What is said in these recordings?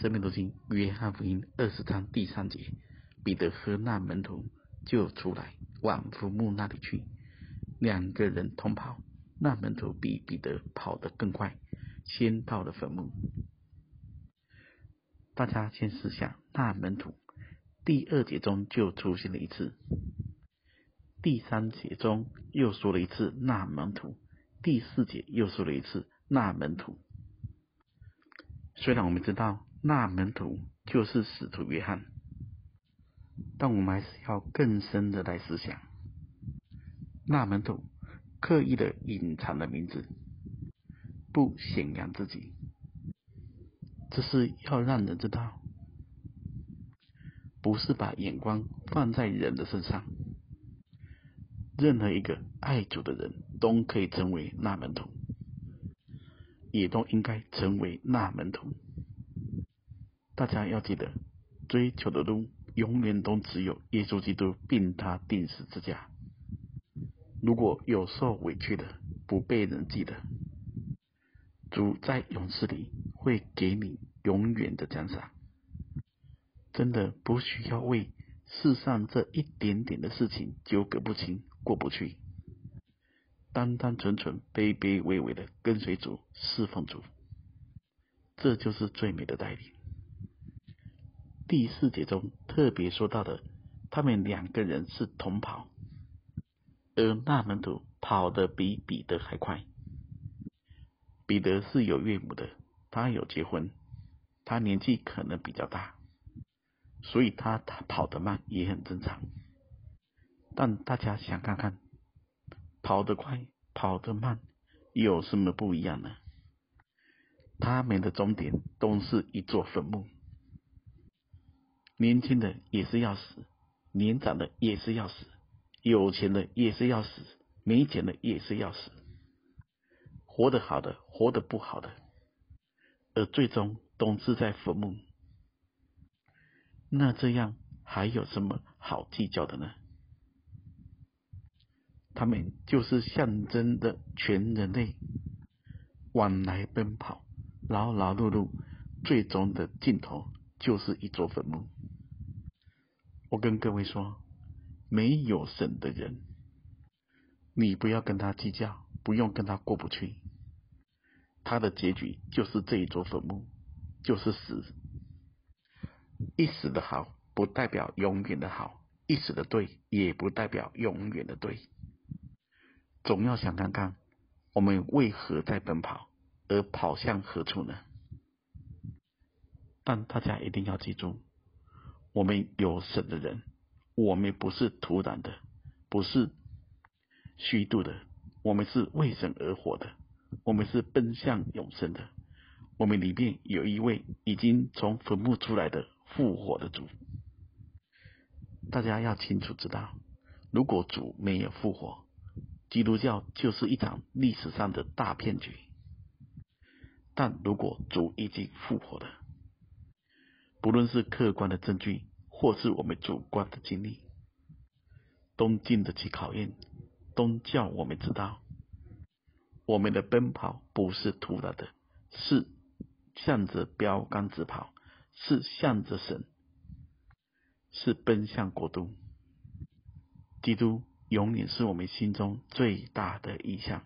生命读经约翰福音二十章第三节，彼得和那门徒就出来往坟墓那里去，两个人同跑，那门徒比彼得跑得更快，先到了坟墓。大家先思想，那门徒第二节中就出现了一次，第三节中又说了一次那门徒，第四节又说了一次那门徒。虽然我们知道那门徒就是使徒约翰，但我们还是要更深的来思想，那门徒刻意的隐藏了名字，不显扬自己。这是要让人知道，不是把眼光放在人的身上。任何一个爱主的人都可以成为那门徒，也都应该成为那门徒。大家要记得，追求的路永远都只有耶稣基督，并他钉死之架。如果有受委屈的，不被人记得，主在永世里。会给你永远的奖赏，真的不需要为世上这一点点的事情纠葛不清、过不去，单单纯纯、卑卑微微的跟随主、侍奉主，这就是最美的带领。第四节中特别说到的，他们两个人是同跑，而那门徒跑得比彼得还快。彼得是有岳母的。他有结婚，他年纪可能比较大，所以他他跑得慢也很正常。但大家想看看，跑得快、跑得慢有什么不一样呢？他们的终点都是一座坟墓。年轻的也是要死，年长的也是要死，有钱的也是要死，没钱的也是要死，活得好的，活得不好的。而最终都是在坟墓，那这样还有什么好计较的呢？他们就是象征的全人类往来奔跑，劳劳碌碌，最终的尽头就是一座坟墓。我跟各位说，没有神的人，你不要跟他计较，不用跟他过不去。他的结局就是这一座坟墓，就是死。一时的好不代表永远的好，一时的对也不代表永远的对。总要想看看，我们为何在奔跑，而跑向何处呢？但大家一定要记住，我们有神的人，我们不是徒然的，不是虚度的，我们是为神而活的。我们是奔向永生的，我们里面有一位已经从坟墓出来的复活的主。大家要清楚知道，如果主没有复活，基督教就是一场历史上的大骗局。但如果主已经复活了，不论是客观的证据，或是我们主观的经历，都经得起考验，都叫我们知道。我们的奔跑不是徒劳的，是向着标杆直跑，是向着神，是奔向国度。基督永远是我们心中最大的意象。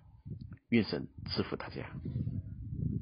愿神赐福大家。